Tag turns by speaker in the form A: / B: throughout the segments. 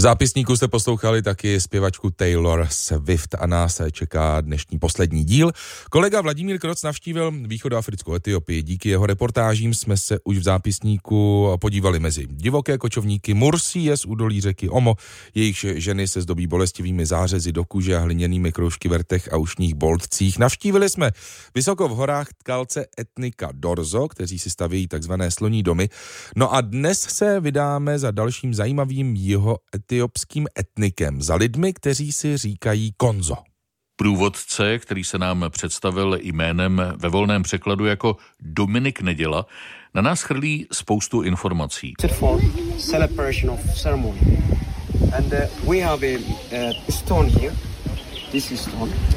A: V zápisníku jste poslouchali taky zpěvačku Taylor Swift a nás čeká dnešní poslední díl. Kolega Vladimír Kroc navštívil východoafrickou Etiopii. Díky jeho reportážím jsme se už v zápisníku podívali mezi divoké kočovníky Mursie z údolí řeky Omo. Jejichž ženy se zdobí bolestivými zářezy do kůže a hliněnými kroužky v rtech a ušních boltcích. Navštívili jsme vysoko v horách tkalce etnika Dorzo, kteří si staví takzvané sloní domy. No a dnes se vydáme za dalším zajímavým jeho etiopským etnikem, za lidmi, kteří si říkají konzo.
B: Průvodce, který se nám představil jménem ve volném překladu jako Dominik Neděla, na nás chrlí spoustu informací.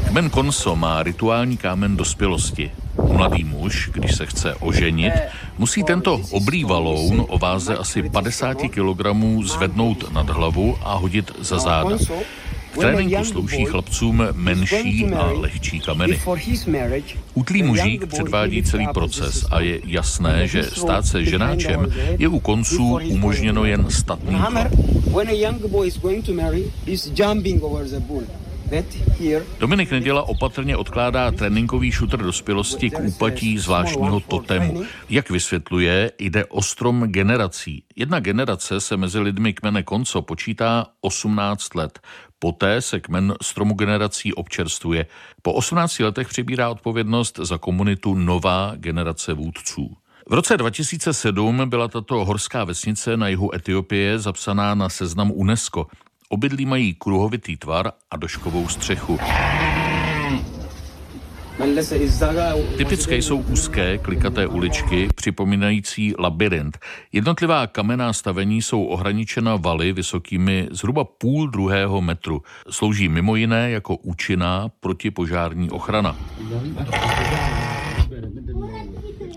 B: Kmen Konso má rituální kámen dospělosti. Mladý muž, když se chce oženit, musí tento oblý valoun o váze asi 50 kg zvednout nad hlavu a hodit za záda. V tréninku slouží chlapcům menší a lehčí kameny. Útlý mužík předvádí celý proces a je jasné, že stát se ženáčem je u konců umožněno jen statným Dominik Neděla opatrně odkládá tréninkový šutr dospělosti k úpatí zvláštního totemu. Jak vysvětluje, jde o strom generací. Jedna generace se mezi lidmi kmene Konco počítá 18 let. Poté se kmen stromu generací občerstvuje. Po 18 letech přibírá odpovědnost za komunitu nová generace vůdců. V roce 2007 byla tato horská vesnice na jihu Etiopie zapsaná na seznam UNESCO. Obydlí mají kruhovitý tvar a doškovou střechu. Typické jsou úzké, klikaté uličky, připomínající labirint. Jednotlivá kamenná stavení jsou ohraničena valy vysokými zhruba půl druhého metru. Slouží mimo jiné jako účinná protipožární ochrana.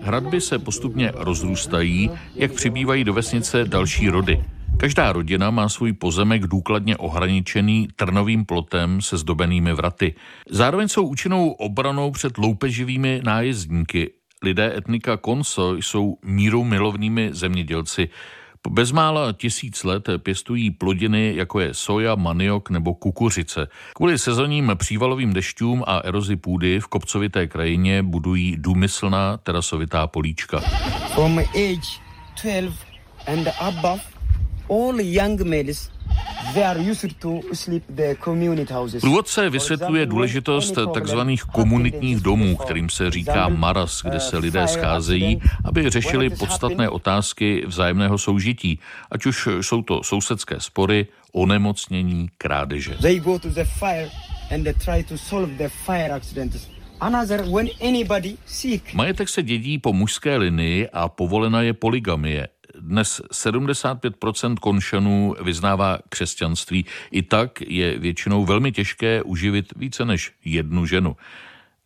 B: Hradby se postupně rozrůstají, jak přibývají do vesnice další rody. Každá rodina má svůj pozemek důkladně ohraničený trnovým plotem se zdobenými vraty. Zároveň jsou účinnou obranou před loupeživými nájezdníky. Lidé etnika Konso jsou míru milovnými zemědělci. Bezmála tisíc let pěstují plodiny, jako je soja, maniok nebo kukuřice. Kvůli sezonním přívalovým dešťům a erozi půdy v kopcovité krajině budují důmyslná terasovitá políčka. From age 12 and above all young males Průvodce vysvětluje důležitost tzv. komunitních domů, kterým se říká maras, kde se lidé scházejí, aby řešili podstatné otázky vzájemného soužití, ať už jsou to sousedské spory, onemocnění, krádeže. Majetek se dědí po mužské linii a povolena je poligamie. Dnes 75% konšanů vyznává křesťanství. I tak je většinou velmi těžké uživit více než jednu ženu.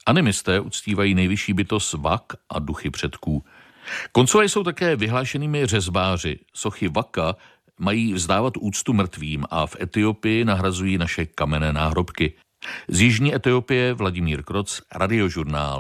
B: Animisté uctívají nejvyšší bytost vak a duchy předků. Koncové jsou také vyhlášenými řezbáři. Sochy vaka mají vzdávat úctu mrtvým a v Etiopii nahrazují naše kamenné náhrobky. Z jižní Etiopie Vladimír Kroc, radiožurnál.